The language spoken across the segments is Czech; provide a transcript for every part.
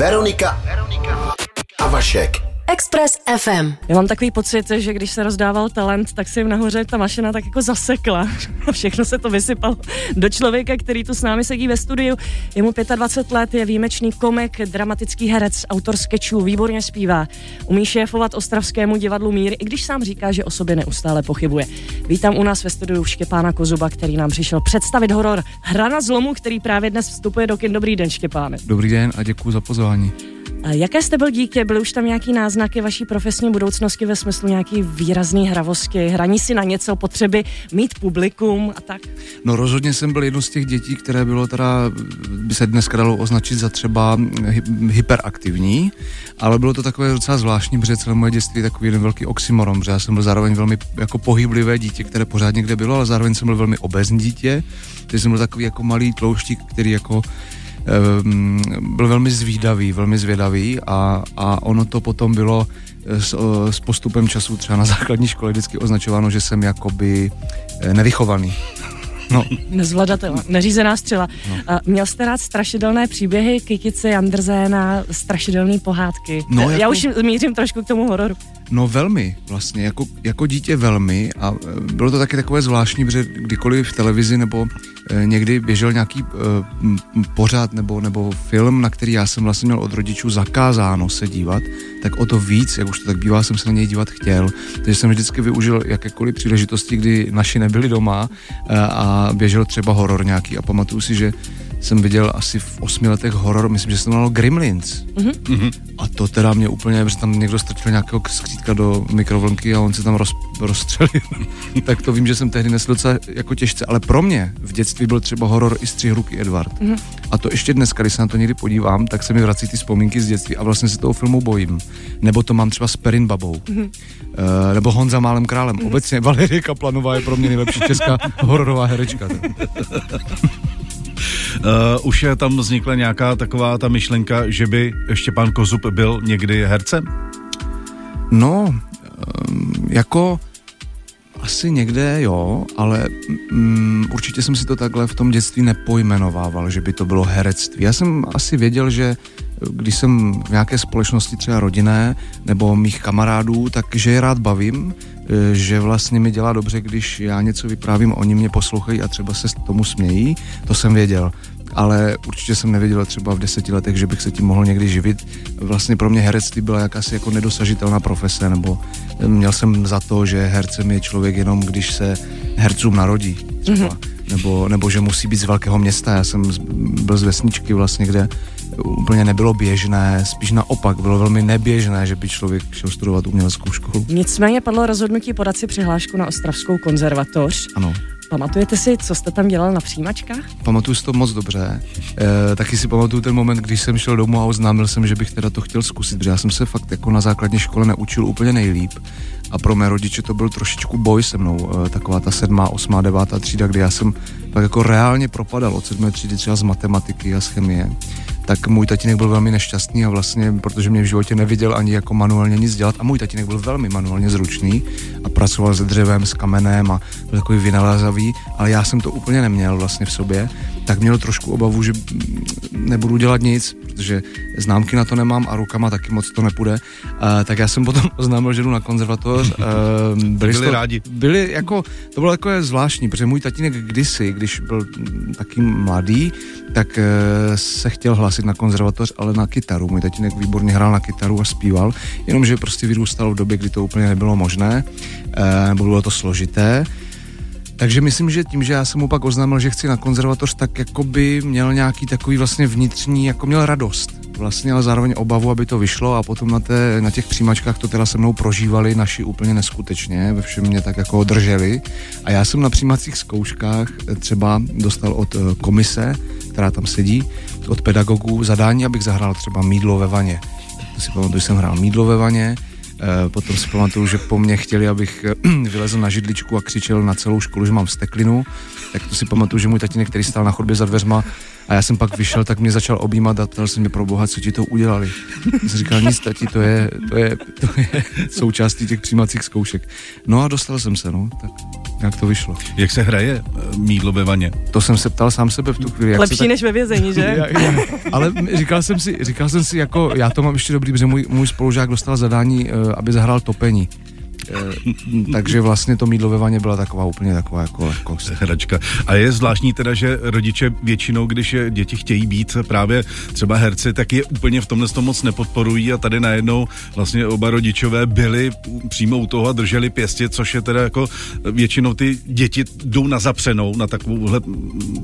Veronika a Vašek. Express FM. Já mám takový pocit, že když se rozdával talent, tak se jim nahoře ta mašina tak jako zasekla. A všechno se to vysypalo do člověka, který tu s námi sedí ve studiu. Je mu 25 let, je výjimečný komik, dramatický herec, autor sketchů, výborně zpívá. Umí šéfovat ostravskému divadlu Mír, i když sám říká, že o sobě neustále pochybuje. Vítám u nás ve studiu Štěpána Kozuba, který nám přišel představit horor Hrana zlomu, který právě dnes vstupuje do kin. Dobrý den, Štěpáne. Dobrý den a děkuji za pozvání. Jaké jste byl dítě? Byly už tam nějaký náznaky vaší profesní budoucnosti ve smyslu nějaký výrazný hravosti, hraní si na něco, potřeby mít publikum a tak? No rozhodně jsem byl jedno z těch dětí, které bylo teda, by se dneska dalo označit za třeba hyperaktivní, ale bylo to takové docela zvláštní, protože celé moje dětství je takový jeden velký oxymoron, protože já jsem byl zároveň velmi jako pohyblivé dítě, které pořád někde bylo, ale zároveň jsem byl velmi obezní dítě, takže jsem byl takový jako malý tlouštík, který jako byl velmi zvídavý, velmi zvědavý a, a ono to potom bylo eh, s, eh, s postupem času třeba na základní škole vždycky označováno, že jsem jakoby eh, nevychovaný. No. Nezvladatelná, neřízená střela. No. Měl jste rád strašidelné příběhy, Kikice, Anderséna, strašidelné pohádky? No, jako... Já už mířím trošku k tomu hororu. No velmi, vlastně, jako, jako dítě velmi a e, bylo to taky takové zvláštní, protože kdykoliv v televizi nebo e, někdy běžel nějaký e, pořád nebo, nebo film, na který já jsem vlastně měl od rodičů zakázáno se dívat, tak o to víc, jak už to tak bývá, jsem se na něj dívat chtěl. Takže jsem vždycky využil jakékoliv příležitosti, kdy naši nebyli doma a běžel třeba horor nějaký a pamatuju si, že jsem viděl asi v osmi letech horor, myslím, že se to jmenovalo Gremlins. Mm-hmm. A to teda mě úplně, že tam někdo strčil nějakého skřítka do mikrovlnky a on se tam roz, rozstřelil. tak to vím, že jsem tehdy nesl docela jako těžce, ale pro mě v dětství byl třeba horor i Střihruky Edward. Mm-hmm. A to ještě dneska, když se na to někdy podívám, tak se mi vrací ty vzpomínky z dětství a vlastně se toho filmu bojím. Nebo to mám třeba s Perin Babou. Mm-hmm. Uh, nebo Honza Málem králem. Mm-hmm. Obecně Valerie Kaplanová je pro mě nejlepší česká hororová herečka. Uh, už je tam vznikla nějaká taková ta myšlenka, že by Štěpán Kozub byl někdy hercem? No, um, jako asi někde jo, ale um, určitě jsem si to takhle v tom dětství nepojmenovával, že by to bylo herectví. Já jsem asi věděl, že když jsem v nějaké společnosti třeba rodinné nebo mých kamarádů, takže je rád bavím, že vlastně mi dělá dobře, když já něco vyprávím, oni mě poslouchají a třeba se tomu smějí, to jsem věděl ale určitě jsem nevěděl třeba v deseti letech, že bych se tím mohl někdy živit. Vlastně pro mě herectví byla jakási jako nedosažitelná profese, nebo měl jsem za to, že hercem je člověk jenom, když se hercům narodí třeba. Mm-hmm. Nebo, nebo že musí být z velkého města. Já jsem byl z vesničky vlastně, kde úplně nebylo běžné, spíš naopak, bylo velmi neběžné, že by člověk šel studovat uměleckou školu. Nicméně padlo rozhodnutí podat si přihlášku na Ostravskou konzervatoř. Ano. Pamatujete si, co jste tam dělal na přijímačkách? Pamatuju si to moc dobře. E, taky si pamatuju ten moment, když jsem šel domů a oznámil jsem, že bych teda to chtěl zkusit, protože já jsem se fakt jako na základní škole neučil úplně nejlíp. A pro mé rodiče to byl trošičku boj se mnou, e, taková ta sedmá, osmá, devátá třída, kdy já jsem tak jako reálně propadal od sedmé třídy třeba z matematiky a z chemie tak můj tatínek byl velmi nešťastný a vlastně, protože mě v životě neviděl ani jako manuálně nic dělat a můj tatínek byl velmi manuálně zručný a pracoval se dřevem, s kamenem a byl takový vynalazavý, ale já jsem to úplně neměl vlastně v sobě, tak měl trošku obavu, že nebudu dělat nic, protože známky na to nemám a rukama taky moc to nepůjde. Uh, tak já jsem potom oznámil, že jdu na konzervatoř. Uh, byli, byli to, rádi. Byli jako, to bylo jako zvláštní, protože můj tatínek kdysi, když byl taky mladý, tak uh, se chtěl hlásit na konzervatoř, ale na kytaru. Můj tatínek výborně hrál na kytaru a zpíval, jenomže prostě vyrůstal v době, kdy to úplně nebylo možné, uh, bylo to složité. Takže myslím, že tím, že já jsem mu pak oznámil, že chci na konzervatoř, tak jako by měl nějaký takový vlastně vnitřní, jako měl radost. Vlastně, ale zároveň obavu, aby to vyšlo a potom na, té, na těch přijímačkách to teda se mnou prožívali naši úplně neskutečně, ve všem mě tak jako drželi. A já jsem na přijímacích zkouškách třeba dostal od eh, komise, která tam sedí, od pedagogů zadání, abych zahrál třeba mídlo ve vaně. To si pamatuju, že jsem hrál mídlo ve vaně, Eh, potom si pamatuju, že po mně chtěli, abych eh, vylezl na židličku a křičel na celou školu, že mám steklinu. Tak to si pamatuju, že můj tatínek, který stál na chodbě za dveřma, A já jsem pak vyšel, tak mě začal objímat a ptal se mě pro boha, co ti to udělali. Já jsem říkal, nic tati, to je, to je, to je součástí těch přijímacích zkoušek. No a dostal jsem se, no, tak jak to vyšlo. Jak se hraje eh, mídlo ve vaně? To jsem se ptal sám sebe v tu chvíli. Jak Lepší se tak... než ve vězení, že? Já, já, ale říkal jsem si, říkal jsem si, jako já to mám ještě dobrý, protože můj, můj spolužák dostal zadání, uh, aby zahrál topení. Eh, takže vlastně to mídlo ve vaně byla taková úplně taková jako lehkost. Hračka. A je zvláštní teda, že rodiče většinou, když je děti chtějí být právě třeba herci, tak je úplně v tomhle to moc nepodporují a tady najednou vlastně oba rodičové byli přímo u toho a drželi pěstě, což je teda jako většinou ty děti jdou na zapřenou, na takovouhle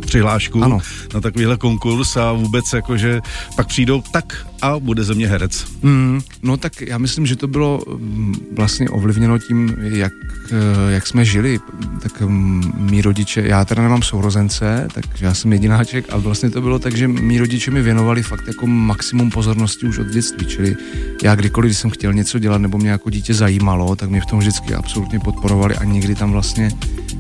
přihlášku, ano. na takovýhle konkurs a vůbec jako, že pak přijdou tak a bude ze mě herec. Mm, no tak já myslím, že to bylo mm, vlastně ovlivněno tím, jak, eh, jak jsme žili. Tak mm, mý rodiče, já teda nemám sourozence, takže já jsem jedináček a vlastně to bylo tak, že mý rodiče mi věnovali fakt jako maximum pozornosti už od dětství, čili já kdykoliv, když jsem chtěl něco dělat nebo mě jako dítě zajímalo, tak mě v tom vždycky absolutně podporovali a nikdy tam vlastně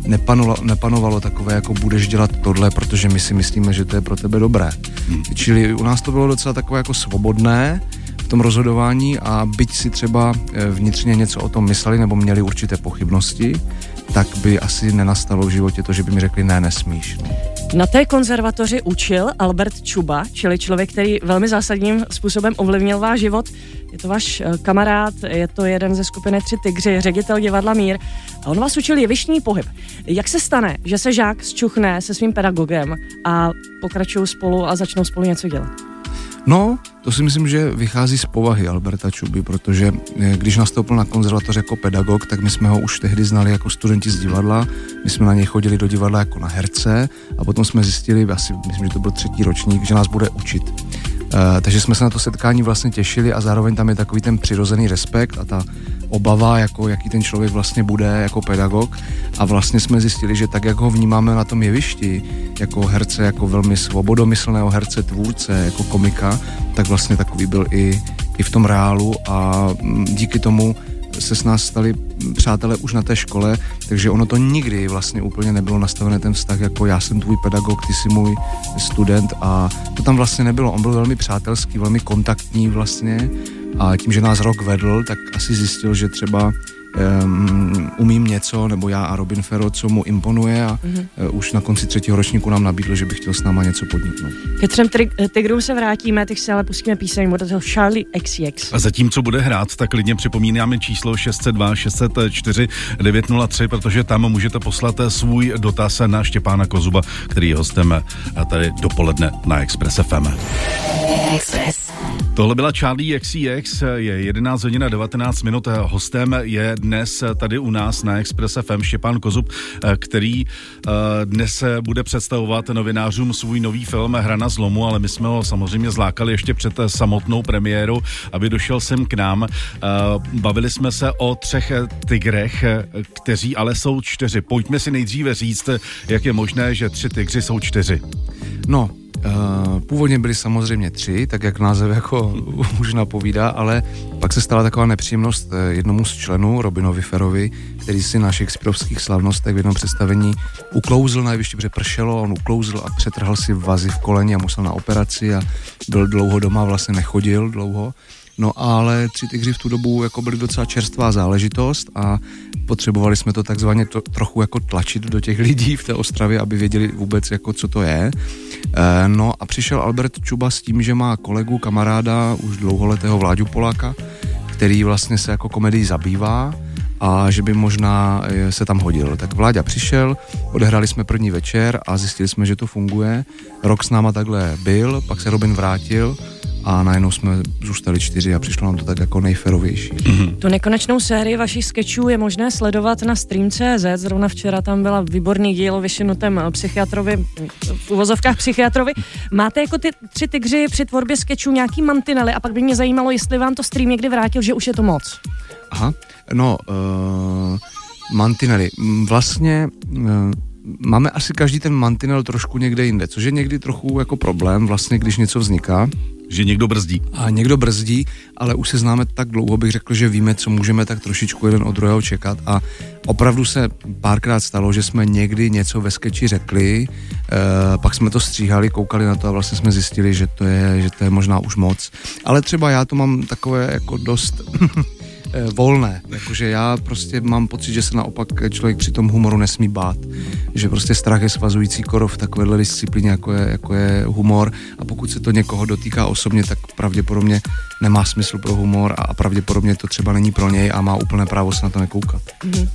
nepanovalo, nepanovalo takové, jako budeš dělat tohle, protože my si myslíme, že to je pro tebe dobré. Hmm. Čili u nás to bylo docela takové jako svobodné v tom rozhodování a byť si třeba eh, vnitřně něco o tom mysleli nebo měli určité pochybnosti, tak by asi nenastalo v životě to, že by mi řekli ne, nesmíš. Na té konzervatoři učil Albert Čuba, čili člověk, který velmi zásadním způsobem ovlivnil váš život. Je to váš eh, kamarád, je to jeden ze skupiny Tři tygři, ředitel divadla Mír. A on vás učil jevištní pohyb. Jak se stane, že se žák zčuchne se svým pedagogem a pokračují spolu a začnou spolu něco dělat? No, to si myslím, že vychází z povahy Alberta Čuby, protože eh, když nastoupil na konzervatoř jako pedagog, tak my jsme ho už tehdy znali jako studenti z divadla, my jsme na něj chodili do divadla jako na herce a potom jsme zjistili, asi myslím, že to byl třetí ročník, že nás bude učit. Uh, takže jsme se na to setkání vlastně těšili a zároveň tam je takový ten přirozený respekt a ta obava, jako jaký ten člověk vlastně bude jako pedagog. A vlastně jsme zjistili, že tak, jak ho vnímáme na tom jevišti, jako herce, jako velmi svobodomyslného herce, tvůrce, jako komika, tak vlastně takový byl i, i v tom reálu. A mm, díky tomu se s nás stali přátelé už na té škole, takže ono to nikdy vlastně úplně nebylo nastavené ten vztah, jako já jsem tvůj pedagog, ty jsi můj student a to tam vlastně nebylo. On byl velmi přátelský, velmi kontaktní vlastně a tím, že nás rok vedl, tak asi zjistil, že třeba um, umím něco, nebo já a Robin Ferro, co mu imponuje a mm-hmm. uh, už na konci třetího ročníku nám nabídl, že by chtěl s náma něco podniknout. Ke třem Tigrům se vrátíme, teď si ale pustíme píseň od toho Charlie XCX. A zatím, co bude hrát, tak klidně připomínáme číslo 602 604 903, protože tam můžete poslat svůj dotaz na Štěpána Kozuba, který je hostem tady dopoledne na Express FM. Express. Tohle byla Charlie XCX, je 11 hodin a 19 minut. Hostem je dnes tady u nás na Express FM Štěpán Kozub, který eh, dnes bude představovat novinářům svůj nový film Hra na zlomu, ale my jsme ho samozřejmě zlákali ještě před samotnou premiéru, aby došel sem k nám. Eh, bavili jsme se o třech tigrech, kteří ale jsou čtyři. Pojďme si nejdříve říct, jak je možné, že tři tygři jsou čtyři. No, původně byli samozřejmě tři, tak jak název jako už napovídá, ale pak se stala taková nepříjemnost eh, jednomu z členů, Robinovi Ferovi, který si na Shakespeareovských slavnostech v jednom představení uklouzl na jevišti, protože pršelo, on uklouzl a přetrhl si vazy v koleni a musel na operaci a byl dlouho doma, vlastně nechodil dlouho. No ale tři tygři v tu dobu jako byly docela čerstvá záležitost a potřebovali jsme to takzvaně to, trochu jako tlačit do těch lidí v té Ostravě, aby věděli vůbec jako co to je. E, no a přišel Albert Čuba s tím, že má kolegu, kamaráda, už dlouholetého Vláďu Poláka, který vlastně se jako komedii zabývá a že by možná eh, se tam hodil. Tak Vláďa přišel, odehráli jsme první večer a zjistili jsme, že to funguje. Rok s náma takhle byl, pak se Robin vrátil a najednou jsme zůstali čtyři a přišlo nám to tak jako nejferovější. Mm-hmm. Tu nekonečnou sérii vašich sketchů je možné sledovat na Stream.cz. Zrovna včera tam byla výborný díl o vyšinutem psychiatrovi, v uvozovkách psychiatrovi. Máte jako ty tři tygři při tvorbě sketchů nějaký mantinely a pak by mě zajímalo, jestli vám to stream někdy vrátil, že už je to moc. Aha, no, uh, mantinely. Vlastně uh, máme asi každý ten mantinel trošku někde jinde, což je někdy trochu jako problém, vlastně, když něco vzniká Že někdo brzdí. A někdo brzdí, ale už se známe tak dlouho, bych řekl, že víme, co můžeme tak trošičku jeden od druhého čekat a opravdu se párkrát stalo, že jsme někdy něco ve skeči řekli, e, pak jsme to stříhali, koukali na to a vlastně jsme zjistili, že to je, že to je možná už moc. Ale třeba já to mám takové jako dost volné. Jakože já prostě mám pocit, že se naopak člověk při tom humoru nesmí bát. Že prostě strach je svazující korov v takovéhle disciplíně, jako je, jako je humor. A pokud se to někoho dotýká osobně, tak pravděpodobně nemá smysl pro humor a pravděpodobně to třeba není pro něj a má úplné právo se na to nekoukat. Mm-hmm.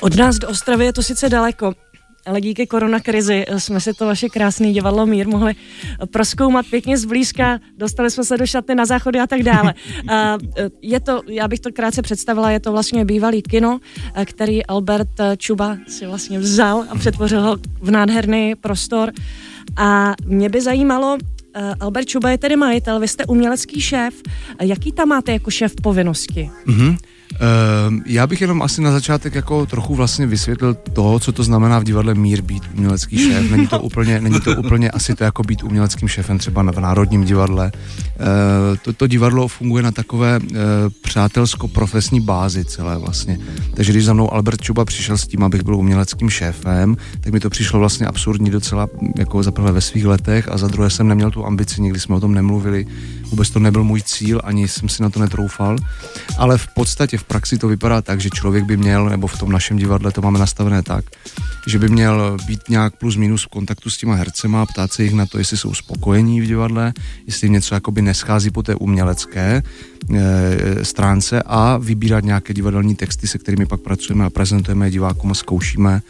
Od nás do Ostravy je to sice daleko, ale díky koronakrizi jsme si to vaše krásné divadlo Mír mohli proskoumat pěkně zblízka, dostali jsme se do šaty na záchody a tak dále. Je to, já bych to krátce představila, je to vlastně bývalý kino, který Albert Čuba si vlastně vzal a přetvořil ho v nádherný prostor. A mě by zajímalo, Albert Čuba je tedy majitel, vy jste umělecký šéf. Jaký tam máte jako šéf povinnosti? Mm-hmm. Uh, já bych jenom asi na začátek jako trochu vlastně vysvětlil to, co to znamená v divadle Mír být umělecký šéf. Není to úplně, není to úplně asi to jako být uměleckým šéfem třeba v Národním divadle. Uh, to, to divadlo funguje na takové uh, přátelsko-profesní bázi celé vlastně. Takže když za mnou Albert Čuba přišel s tím, abych byl uměleckým šéfem, tak mi to přišlo vlastně absurdní docela jako za prvé ve svých letech a za druhé jsem neměl tu ambici, nikdy jsme o tom nemluvili, vůbec to nebyl můj cíl, ani jsem si na to netroufal, ale v podstatě v praxi to vypadá tak, že člověk by měl, nebo v tom našem divadle to máme nastavené tak, že by měl být nějak plus minus v kontaktu s těma hercema, ptát se jich na to, jestli jsou spokojení v divadle, jestli něco jakoby neschází po té umělecké e, stránce a vybírat nějaké divadelní texty, se kterými pak pracujeme a prezentujeme divákům a zkoušíme.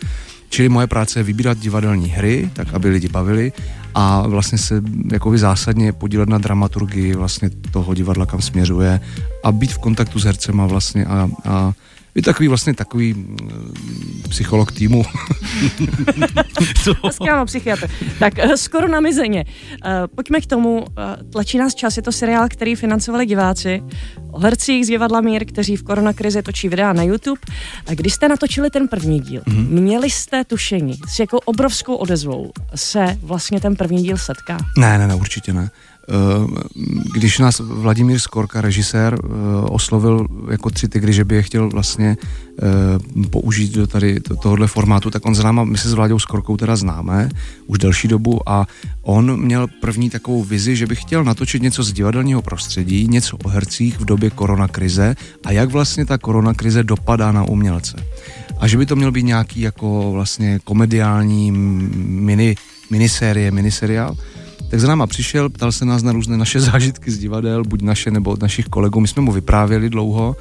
Čili moje práce je vybírat divadelní hry, tak aby lidi bavili a vlastně se jakoby zásadně podílet na dramaturgii vlastně toho divadla, kam směřuje a být v kontaktu s hercema vlastně a, a je takový vlastně takový mm, psycholog týmu. Skvělá psychiatr. Tak eh, skoro na mizeně. Uh, pojďme k tomu. Uh, tlačí nás čas, je to seriál, který financovali diváci o hercích z divadla Mír, kteří v koronakrizi točí videa na YouTube. A když jste natočili ten první díl, mm-hmm. měli jste tušení, s jakou obrovskou odezvou se vlastně ten první díl setká? Ne, ne, ne, určitě ne. Eh, když nás Vladimír Skorka, režisér, eh, oslovil jako tři tygry, že by je chtěl vlastně eh, použít do tady tohohle formátu, tak on známa, my se s Vláďou Skorkou teda známe už delší dobu a on měl první takovou vizi, že by chtěl natočit něco z divadelního prostředí, něco o hercích v době koronakrize a jak vlastně ta koronakrize dopadá na umělce. A že by to měl být nějaký jako vlastně komediální mini, minisérie, miniseriál tak za náma přišel, ptal se nás na různé naše zážitky z divadel, buď naše nebo od našich kolegů. My jsme mu vyprávěli dlouho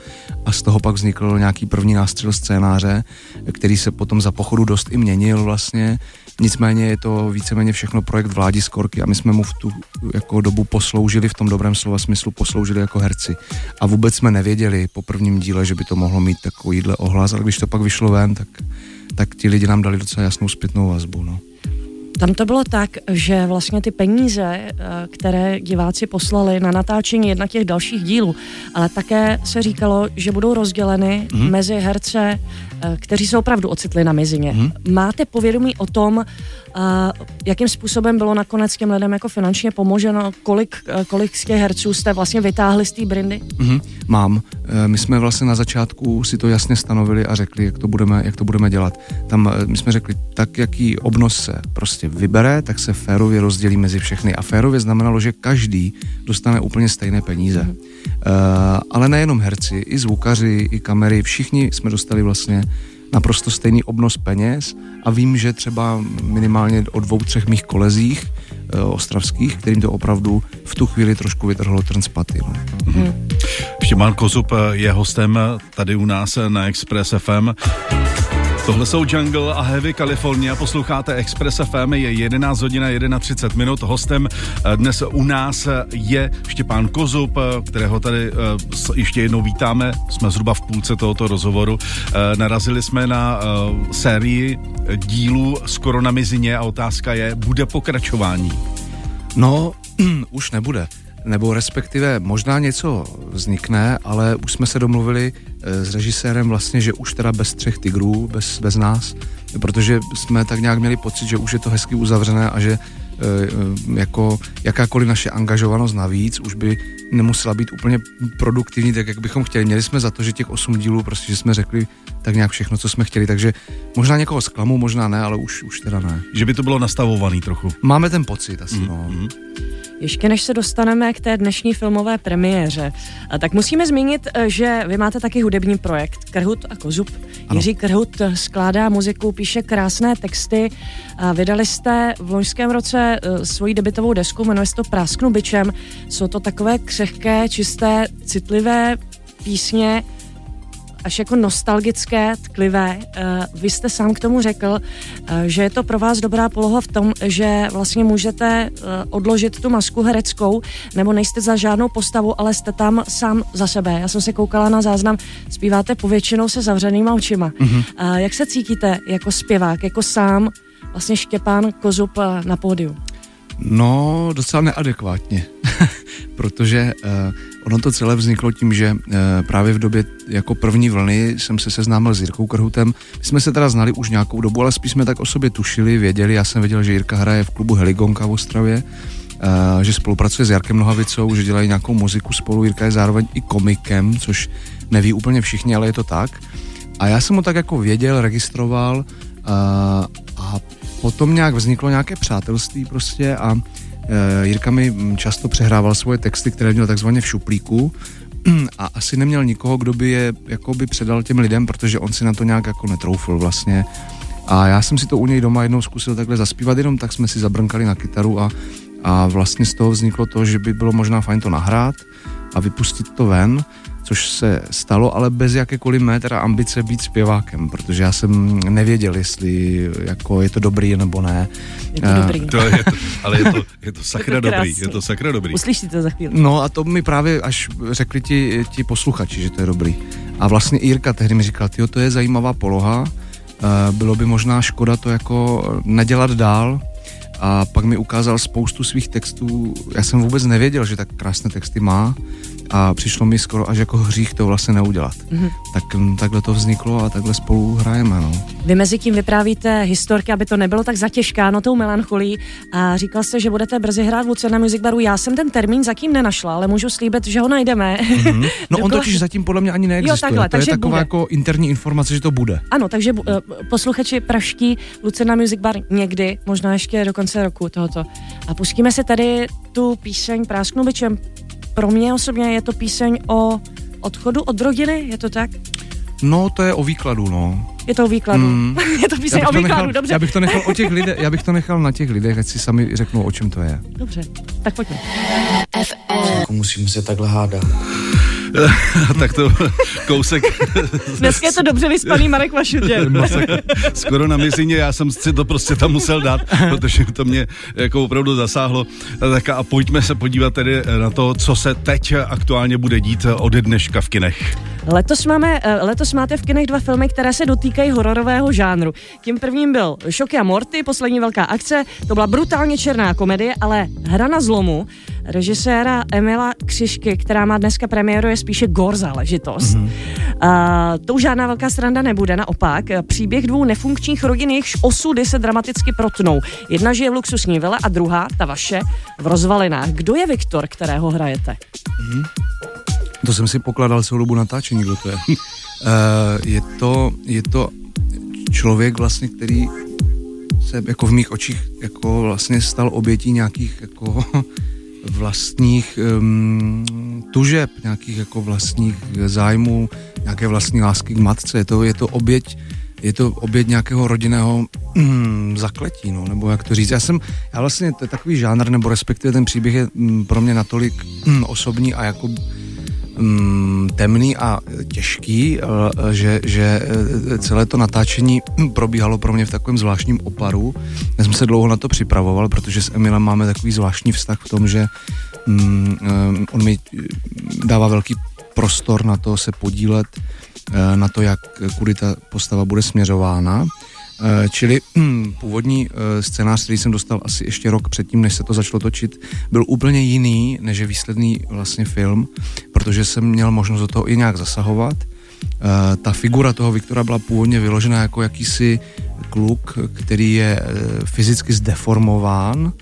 a z toho pak vznikl nějaký první nástřel scénáře, který se potom za pochodu dost i měnil vlastně. Nicméně je to víceméně všechno projekt Vládi Skorky a my jsme mu v tu jako dobu posloužili, v tom dobrém slova smyslu posloužili jako herci. A vůbec jsme nevěděli po prvním díle, že by to mohlo mít takovýhle ohlas, ale když to pak vyšlo ven, tak, tak ti lidi nám dali docela jasnou zpětnou vazbu. No. Tam to bylo tak, že vlastně ty peníze, eh, které diváci poslali na natáčení jedna těch dalších dílů, ale také se říkalo, že budou rozděleny mm. mezi herce, eh, kteří se opravdu ocitli na mizině. Mm. Máte povědomí o tom, jakým způsobem bylo nakonec těm lidem jako finančně pomoženo, kolik, eh, kolik z těch herců jste vlastně vytáhli z té brindy? Mm-hmm, mám. Eh, my jsme vlastně na začátku si to jasně stanovili a řekli, jak to budeme, jak to budeme dělat. Tam eh, my jsme řekli, tak jaký obnos se prostě vybere, tak se férově rozdělí mezi všechny. A férově znamenalo, že každý dostane úplně stejné peníze. Mm-hmm. Uh, ale nejenom herci, i zvukaři, i kamery, všichni jsme dostali vlastně naprosto stejný obnos peněz a vím, že třeba minimálně o dvou, třech mých kolezích e, ostravských, kterým to opravdu v tu chvíli trošku vytrhlo trn z. No. Hmm. Štěpán Kozub je hostem tady u nás na Express FM. Tohle jsou Jungle a Heavy California, posloucháte Express FM, je 11 hodin 31 minut, hostem eh, dnes u nás je Štěpán Kozub, eh, kterého tady eh, ještě jednou vítáme, jsme zhruba v půlce tohoto rozhovoru. Narazili jsme na sérii dílů skoro na mizině a otázka je, bude pokračování? No, už nebude nebo respektive možná něco vznikne, ale už jsme se domluvili eh, s režisérem vlastně, že už teda bez třech tigrů, bez, bez nás, protože jsme tak nějak měli pocit, že už je to hezky uzavřené a že jako jakákoliv naše angažovanost navíc už by nemusela být úplně produktivní, tak jak bychom chtěli. Měli jsme za to, že těch osm dílů, prostě, že jsme řekli tak nějak všechno, co jsme chtěli, takže možná někoho zklamu, možná ne, ale už, už teda ne. Že by to bylo nastavovaný trochu. Máme ten pocit asi, mm, no. Ještě než se dostaneme k té dnešní filmové premiéře, tak musíme zmínit, e, že vy máte taky hudební projekt Krhut a Kozub. Ano. Jiří Krhut skládá muziku, píše krásné texty. Vydali jste v loňském roce svoji debitovou desku, jmenuje se to Prásknu byčem. Jsou to takové křehké, čisté, citlivé písně, až jako nostalgické, tklivé. Eh, vy jste sám k tomu řekl, eh, že je to pro vás dobrá poloha v tom, že vlastně můžete eh, odložit tu masku hereckou, nebo nejste za žádnou postavu, ale jste tam sám za sebe. Já jsem se koukala na záznam, zpíváte povětšinou se zavřenýma očima. Mm-hmm. Jak se cítíte jako zpěvák, jako sám vlastně Štěpán Kozub na pódiu? No, docela neadekvátně, protože uh, ono to celé vzniklo tím, že uh, právě v době jako první vlny jsem se seznámil s Jirkou Krhutem. My jsme se teda znali už nějakou dobu, ale spíš jsme tak o sobě tušili, věděli. Já jsem věděl, že Jirka hraje v klubu Heligonka v Ostravě, uh, že spolupracuje s Jarkem Nohavicou, že dělají nějakou muziku spolu. Jirka je zároveň i komikem, což neví úplně všichni, ale je to tak. A já jsem ho tak jako věděl, registroval uh, a potom nějak vzniklo nějaké přátelství prostě a Jirka mi často přehrával svoje texty, které měl takzvaně v šuplíku a asi neměl nikoho, kdo by je jakoby předal těm lidem, protože on si na to nějak jako netroufl vlastně. A já jsem si to u něj doma jednou zkusil takhle zaspívat, jenom tak jsme si zabrnkali na kytaru a, a vlastně z toho vzniklo to, že by bylo možná fajn to nahrát a vypustit to ven což se stalo, ale bez jakékoliv mé teda ambice být zpěvákem, protože já jsem nevěděl, jestli jako je to dobrý nebo ne. Je to dobrý. To je to, ale je to, je to sakra je to dobrý, je to sakra dobrý. Uslyšíte za chvíli. No a to mi právě až řekli ti, ti posluchači, že to je dobrý. A vlastně Jirka tehdy mi říkal, to je zajímavá poloha, bylo by možná škoda to jako nedělat dál, a pak mi ukázal spoustu svých textů. Já jsem vůbec nevěděl, že tak krásné texty má a přišlo mi skoro až jako hřích to vlastně neudělat. Mm-hmm. Tak mm, takhle to vzniklo a takhle spolu hrajeme. No. Vy mezi tím vyprávíte historky, aby to nebylo tak no tou melancholí a říkal jste, že budete brzy hrát v Lucerna Music Baru. Já jsem ten termín zatím nenašla, ale můžu slíbit, že ho najdeme. Mm-hmm. No on totiž zatím podle mě ani neexistuje. Jo, takhle, to takže je taková bude. jako interní informace, že to bude. Ano, takže uh, posluchači praští Lucerna Music Bar někdy, možná ještě do konce roku tohoto. A pustíme se tady tu píseň Prásknu byčem pro mě osobně je to píseň o odchodu od rodiny, je to tak? No, to je o výkladu, no. Je to o výkladu. Mm. je to píseň o výkladu, nechal, dobře. Já bych to nechal o těch lidech, já bych to nechal na těch lidech, ať si sami řeknou, o čem to je. Dobře, tak pojďme. Musíme se takhle hádat. tak to kousek. Dneska je to dobře vyspaný Marek Vašutě. Skoro na mizině, já jsem si to prostě tam musel dát, protože to mě jako opravdu zasáhlo. Tak a pojďme se podívat tedy na to, co se teď aktuálně bude dít ode dneška v kinech. Letos, máme, eh, letos máte v kinech dva filmy, které se dotýkají hororového žánru. Tím prvním byl Šoky a Morty, poslední velká akce. To byla brutálně černá komedie, ale Hra na zlomu režiséra Emila Křišky, která má dneska premiéru, je spíše gor záležitost. Mm-hmm. Uh, to už žádná velká sranda nebude, naopak. Příběh dvou nefunkčních rodin, jejichž osudy se dramaticky protnou. Jedna žije v luxusní vile a druhá, ta vaše, v rozvalinách. Kdo je Viktor, kterého hrajete? Mm-hmm. To jsem si pokladal celou dobu natáčení, kdo to je. uh, je, to je to člověk vlastně, který se jako v mých očích jako vlastně stal obětí nějakých jako vlastních um, tužeb, nějakých jako vlastních zájmů, nějaké vlastní lásky k matce. Je to, je to oběť je to oběť nějakého rodinného mm, zakletí, no, nebo jak to říct. Já jsem, já vlastně, to je takový žánr, nebo respektive ten příběh je mm, pro mě natolik mm, osobní a jako mm, temný a těžký, eh, že, že eh, celé to natáčení probíhalo pro mě v takovém zvláštním oparu. Já jsem se dlouho na to připravoval, protože s Emilem máme takový zvláštní vztah v tom, že mm, eh, on mi dává velký prostor na to se podílet na to, jak kudy ta postava bude směřována. Eh, čili hm, původní eh, scénář, který jsem dostal asi ještě rok předtím, než se to začalo točit, byl úplně jiný, než je výsledný vlastně film, protože jsem měl možnost do toho i nějak zasahovat. Eh, ta figura toho Viktora byla původně vyložena jako jakýsi kluk, který je fyzicky zdeformován,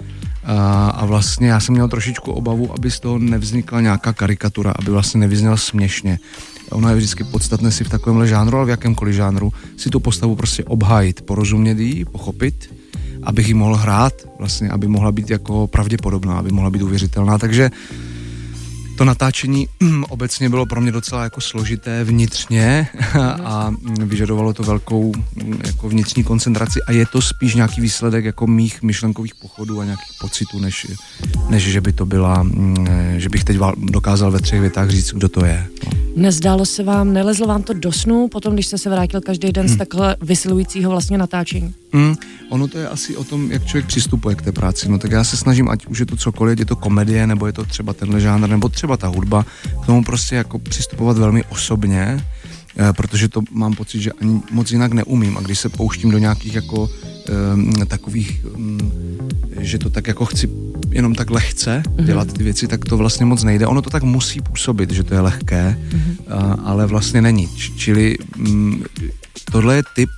A, vlastně já jsem měl trošičku obavu, aby z toho nevznikla nějaká karikatura, aby vlastně nevyzněla směšně. Ono je vždycky podstatné si v takovémhle žánru, ale v jakémkoliv žánru, si tu postavu prostě obhájit, porozumět jí, pochopit, abych ji mohl hrát, vlastně, aby mohla být jako pravděpodobná, aby mohla být uvěřitelná. Takže to natáčení obecně bylo pro mě docela jako složité vnitřně a vyžadovalo to velkou jako vnitřní koncentraci a je to spíš nějaký výsledek jako mých myšlenkových pochodů a nějakých pocitů, než, než že by to byla, mm, že bych teď dokázal ve třech větách říct, kdo to je. No. Nezdálo se vám, nelezlo vám to do snu potom, když jste se vrátil každý den hmm. z takhle vysilujícího vlastně natáčení? Hmm, ono to je asi o tom, jak člověk přistupuje k té práci. No tak já se snažím, ať už je to cokoliv, je to komedie, nebo je to třeba tenhle žánr, nebo třeba ta hudba, k tomu prostě jako přistupovat velmi osobně, protože to mám pocit, že ani moc jinak neumím. A když se pouštím do nějakých jako um, takových, um, že to tak jako chci jenom tak lehce mm-hmm. dělat ty věci, tak to vlastně moc nejde. Ono to tak musí působit, že to je lehké, a, ale vlastně není. Čili um, tohle je typ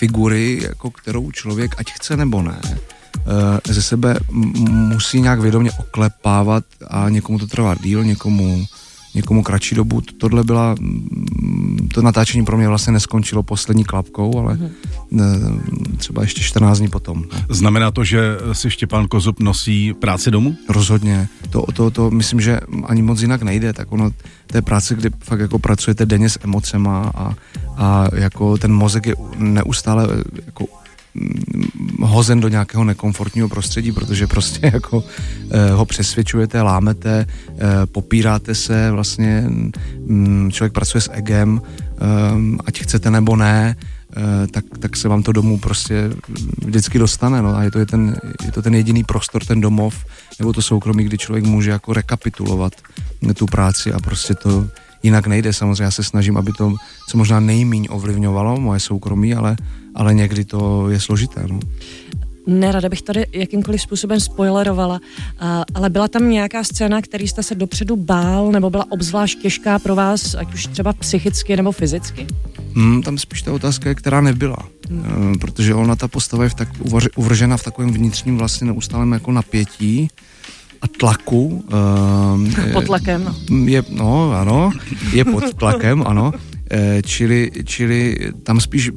figury, jako kterou člověk, ať chce nebo ne, eh, ze sebe musí nějak vědomě oklepávat a někomu to trvá díl, někomu někomu kratší dobu. Tohle byla, mm, to natáčení pro mě vlastně neskončilo poslední klapkou, ale mm. třeba ještě 14 dní potom. Znamená to, že si Štěpán Kozub nosí práci domů? Rozhodně. To, to, to myslím, že ani moc jinak nejde. Tak ono, to je práce, kdy fakt jako pracujete denně s emocema a, a jako ten mozek je neustále jako hozen do nějakého nekomfortního prostředí, protože prostě jako eh, ho přesvědčujete, lámete, eh, popíráte se, vlastně mm, člověk pracuje s egem, eh, ať chcete nebo ne, tak, tak se vám to domů prostě vždycky dostane, no a je to, je, ten, je to ten jediný prostor, ten domov, nebo to soukromí, kdy člověk může jako rekapitulovat tu práci a prostě to jinak nejde. Samozřejmě já se snažím, aby to co možná nejmíň ovlivňovalo moje soukromí, ale, ale někdy to je složité. No. Nerada bych tady jakýmkoliv způsobem spoilerovala, ale byla tam nějaká scéna, který jste se dopředu bál, nebo byla obzvlášť těžká pro vás, ať už třeba psychicky nebo fyzicky? Hmm, tam spíš ta otázka je, která nebyla. Hmm. Protože ona, ta postava je v tak, uvržena v takovém vnitřním vlastně neustálém jako napětí, a tlaku. Uh, pod tlakem. Je, no, ano, je pod tlakem, ano. E, čili, čili tam spíš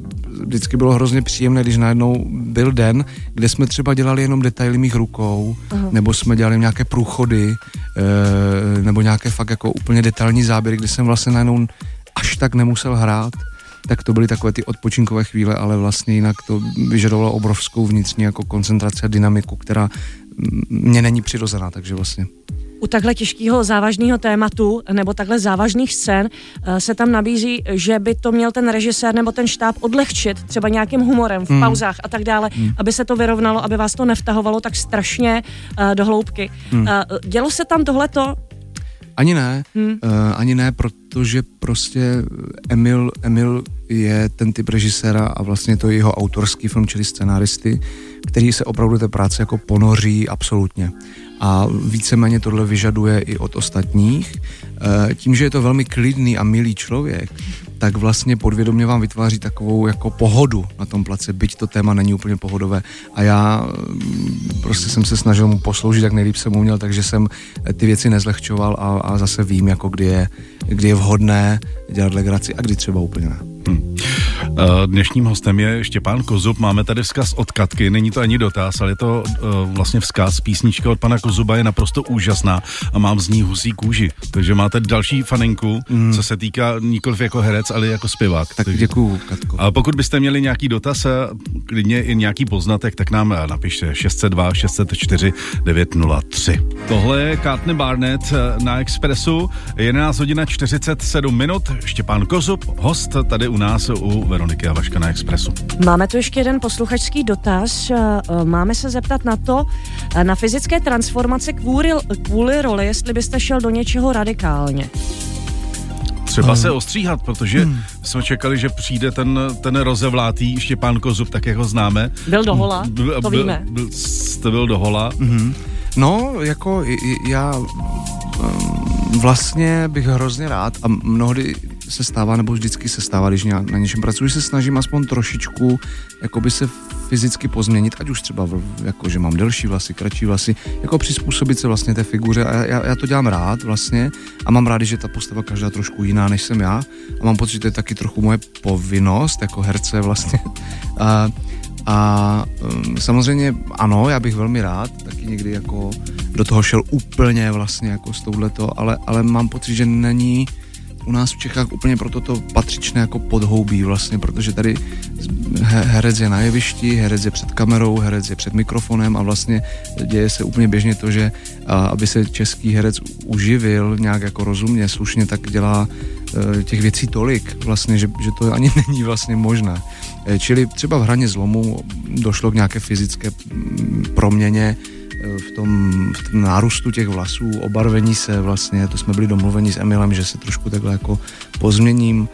vždycky bylo hrozně příjemné, když najednou byl den, kde jsme třeba dělali jenom detaily mých rukou, uh-huh. nebo jsme dělali nějaké průchody, e, nebo nějaké fakt jako úplně detailní záběry, kde jsem vlastně najednou až tak nemusel hrát tak to byly takové ty odpočinkové chvíle, ale vlastně jinak to vyžadovalo obrovskou vnitřní jako koncentraci a dynamiku, která mě není přirozená, takže vlastně. U takhle těžkého závažného tématu nebo takhle závažných scén eh, se tam nabízí, že by to měl ten režisér nebo ten štáb odlehčit třeba nějakým humorem v hmm. pauzách a tak dále, hmm. aby se to vyrovnalo, aby vás to nevtahovalo tak strašně uh, do hloubky. Hmm. Uh, dělo se tam tohleto? Ani ne, hmm. uh, ani ne, protože prostě Emil, Emil je ten typ režiséra a vlastně to je jeho autorský film, čili scenáristy, který se opravdu té práce jako ponoří absolutně. A víceméně tohle vyžaduje i od ostatních. E, tím, že je to velmi klidný a milý člověk, tak vlastně podvědomě vám vytváří takovou jako pohodu na tom place, byť to téma není úplně pohodové. A já mm, prostě jsem se snažil mu posloužit, jak nejlíp jsem uměl, takže jsem ty věci nezlehčoval a, a zase vím, jako kdy je, kdy je vhodné dělat legraci a kdy třeba úplně ne. Hmm. Dnešním hostem je Štěpán Kozub. Máme tady vzkaz od Katky, není to ani dotaz, ale je to uh, vlastně vzkaz. Písnička od pana Kozuba je naprosto úžasná a mám z ní husí kůži. Takže máte další fanenku, hmm. co se týká nikoliv jako herec, ale jako zpěvák. Tak děkuju, Katko. A pokud byste měli nějaký dotaz, klidně i nějaký poznatek, tak nám napište 602 604 903. Tohle je Kátne Barnett na Expressu, 11 hodina 47 minut. Štěpán Kozub, host tady u nás u Veroniky a Vaška na Expressu. Máme tu ještě jeden posluchačský dotaz. Eh, máme se zeptat na to, eh, na fyzické transformace kvůli, kvůli roli, jestli byste šel do něčeho radikálně. Třeba hmm. se ostříhat, protože hmm. jsme čekali, že přijde ten, ten rozevlátý Štěpán Kozub, tak jak ho známe. Byl do hola, byl, to víme. Byl, byl, jste byl do hola. Hmm. No, jako já vlastně bych hrozně rád a mnohdy se stává, nebo vždycky se stává, když na něčem pracuji, se snažím aspoň trošičku jakoby se fyzicky pozměnit, ať už třeba jako, že mám delší vlasy, kratší vlasy, jako přizpůsobit se vlastně té figuře a já, já to dělám rád vlastně a mám rád, že ta postava každá trošku jiná, než jsem já a mám pocit, že to je taky trochu moje povinnost jako herce vlastně. A, a um, samozřejmě ano, já bych velmi rád taky někdy jako do toho šel úplně vlastně jako s touhleto, ale, ale mám pocit, že není u nás v Čechách úplně proto to patřičné jako podhoubí vlastně, protože tady herec je na jevišti, herec je před kamerou, herec je před mikrofonem a vlastně děje se úplně běžně to, že aby se český herec uživil nějak jako rozumně, slušně, tak dělá e, těch věcí tolik vlastně, že, že to ani není vlastně možné. E, čili třeba v hraně zlomu došlo k nějaké fyzické proměně, v tom, v tom nárůstu těch vlasů, obarvení se vlastně, to jsme byli domluveni s Emilem, že se trošku takhle jako pozměním.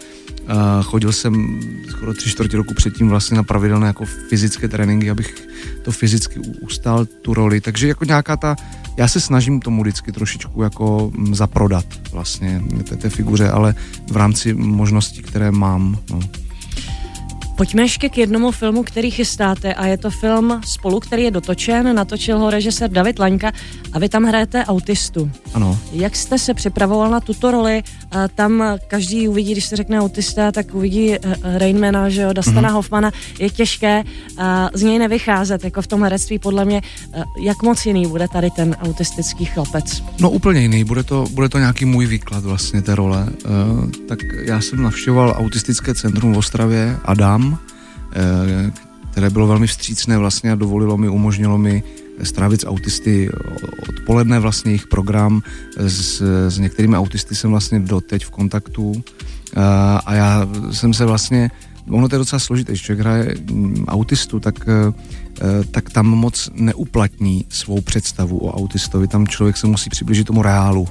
Chodil jsem skoro tři čtvrtě roku předtím vlastně na pravidelné jako fyzické tréninky, abych to fyzicky ustál tu roli. Takže jako nějaká ta, já se snažím tomu vždycky trošičku jako mm, zaprodat vlastně té, té figuře, ale v rámci možností, které mám. No. Pojďme ještě k jednomu filmu, který chystáte a je to film Spolu, který je dotočen, natočil ho režisér David Laňka a vy tam hrajete autistu. Ano. Jak jste se připravoval na tuto roli? Tam každý uvidí, když se řekne autista, tak uvidí eh, Rainmana, že jo, Dastana mm-hmm. Hoffmana. Je těžké z něj nevycházet, jako v tom herectví podle mě. Eh, jak moc jiný bude tady ten autistický chlapec? No úplně jiný, bude to, bude to nějaký můj výklad vlastně té role. Tak já jsem navštěvoval autistické centrum v Ostravě, Adam, Eh, které bylo velmi vstřícné vlastně a dovolilo mi, umožnilo mi strávit s autisty odpoledne vlastně jejich program. S, s některými autisty jsem vlastně doteď v kontaktu. Eh, a já jsem se vlastně ono to je docela složité, když člověk hraje mm, autistu, tak, eh, tak tam moc neuplatní svou představu o autistovi, tam člověk se musí přiblížit tomu reálu.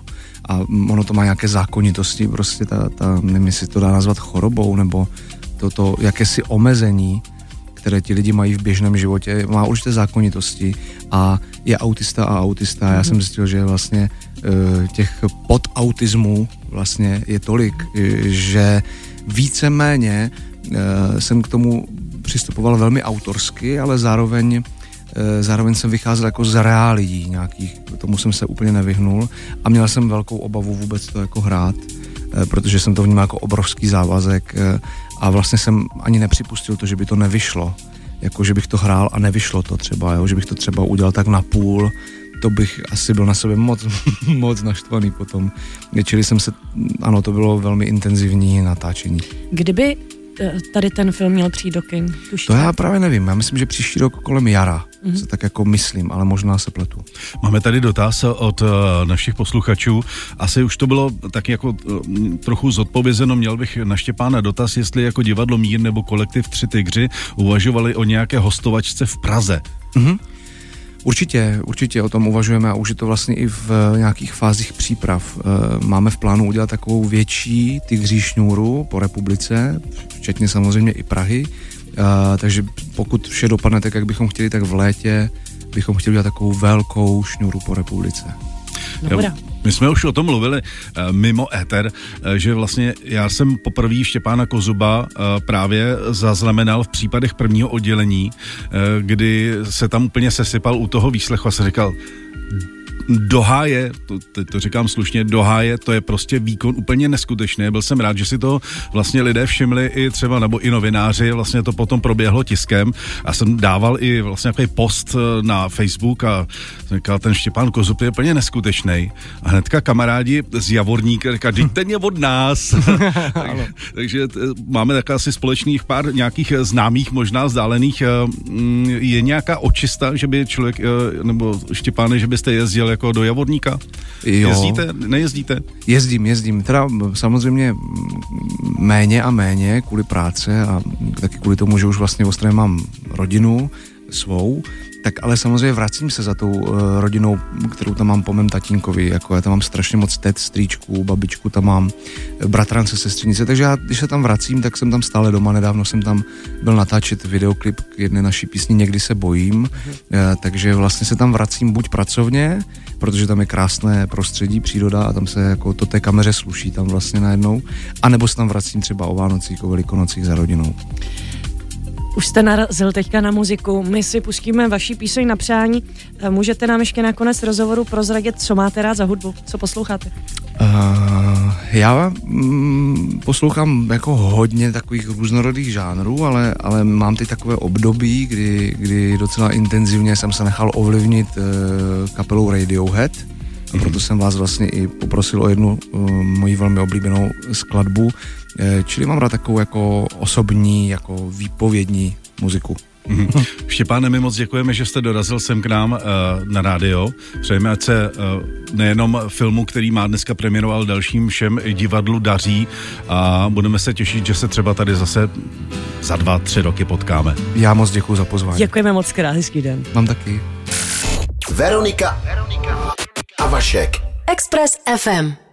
A ono to má nějaké zákonitosti, prostě ta, ta nevím, jestli to dá nazvat chorobou, nebo toto jakési omezení, které ti lidi mají v běžném životě, má určité zákonitosti a je autista a autista. Já jsem mhm. zjistil, že vlastně eh, těch podautismů vlastně je tolik, eh, že víceméně eh, jsem k tomu přistupoval velmi autorsky, ale zároveň zároveň jsem vycházel jako z reálí nějakých, tomu jsem se úplně nevyhnul a měl jsem velkou obavu vůbec to jako hrát, protože jsem to vnímal jako obrovský závazek a vlastně jsem ani nepřipustil to, že by to nevyšlo. Jako, že bych to hrál a nevyšlo to třeba, jo? že bych to třeba udělal tak na půl, to bych asi byl na sebe moc, moc naštvaný potom. Čili jsem se, ano, to bylo velmi intenzivní natáčení. Kdyby tady ten film měl přijít do kin? To já právě nevím. Já myslím, že příští rok kolem jara. Mm-hmm. Se tak jako myslím, ale možná se pletu. Máme tady dotaz od uh, našich posluchačů. Asi už to bylo tak jako uh, trochu zodpovězeno. Měl bych na Štěpána dotaz, jestli jako divadlo Mír nebo kolektiv Tři tygři uvažovali o nějaké hostovačce v Praze. Mm-hmm. Určitě, určitě o tom uvažujeme a už je to vlastně i v nějakých fázích příprav. Eh, máme v plánu udělat takovou větší tygří šňůru po republice, včetně samozřejmě i Prahy, eh, takže pokud vše dopadne tak, jak bychom chtěli, tak v létě bychom chtěli udělat takovou velkou šňůru po republice. Dobrá. My jsme už o tom mluvili uh, mimo éter, uh, že vlastně já jsem poprvé Štěpána Kozuba uh, právě zaznamenal v případech prvního oddělení, kdy se tam úplně sesypal u toho výslechu a se říkal, do háje, to, to, to říkám slušně, do háje, to je prostě výkon úplně neskutečný. Byl jsem rád, že si to vlastně lidé všimli i třeba, nebo i novináři, vlastně to potom proběhlo tiskem a jsem dával i vlastně nějaký post eh, na Facebook a říkal, ten Štěpán Kozub je úplně neskutečný. A hnedka kamarádi z Javorníka říkali, teď ten je od nás. takže t, máme tak asi společných pár nějakých známých, možná vzdálených. Eh, mm, je nějaká očista, že by člověk, eh, nebo Štěpáne, že byste jako do Javorníka? Jo. Jezdíte, nejezdíte? Jezdím, jezdím. Teda samozřejmě méně a méně kvůli práce a taky kvůli tomu, že už vlastně v mám rodinu svou, tak ale samozřejmě vracím se za tou uh, rodinou, kterou tam mám po mém tatínkovi, jako já tam mám strašně moc tet, strýčku, babičku tam mám, bratrance, sestřenice, takže já, když se tam vracím, tak jsem tam stále doma, nedávno jsem tam byl natáčet videoklip k jedné naší písni Někdy se bojím, uh, takže vlastně se tam vracím buď pracovně, protože tam je krásné prostředí, příroda a tam se jako to té kameře sluší tam vlastně najednou, anebo se tam vracím třeba o Vánocích, o Velikonocích za rodinou. Už jste narazil teďka na muziku, my si pustíme vaší píseň na přání. Můžete nám ještě nakonec rozhovoru prozradit, co máte rád za hudbu, co posloucháte? Uh, já mm, poslouchám jako hodně takových různorodých žánrů, ale, ale mám teď takové období, kdy, kdy docela intenzivně jsem se nechal ovlivnit uh, kapelou Radiohead. A proto jsem vás vlastně i poprosil o jednu uh, moji velmi oblíbenou skladbu. Uh, čili mám rád takovou jako osobní, jako výpovědní muziku. Mm-hmm. Štěpáne, my moc děkujeme, že jste dorazil sem k nám uh, na rádio. Přejeme, ať se uh, nejenom filmu, který má dneska premiéroval dalším všem divadlu daří a budeme se těšit, že se třeba tady zase za dva, tři roky potkáme. Já moc děkuji za pozvání. Děkujeme moc krát, hezký den. Mám taky. Veronika, Veronika a Vašek. Express FM.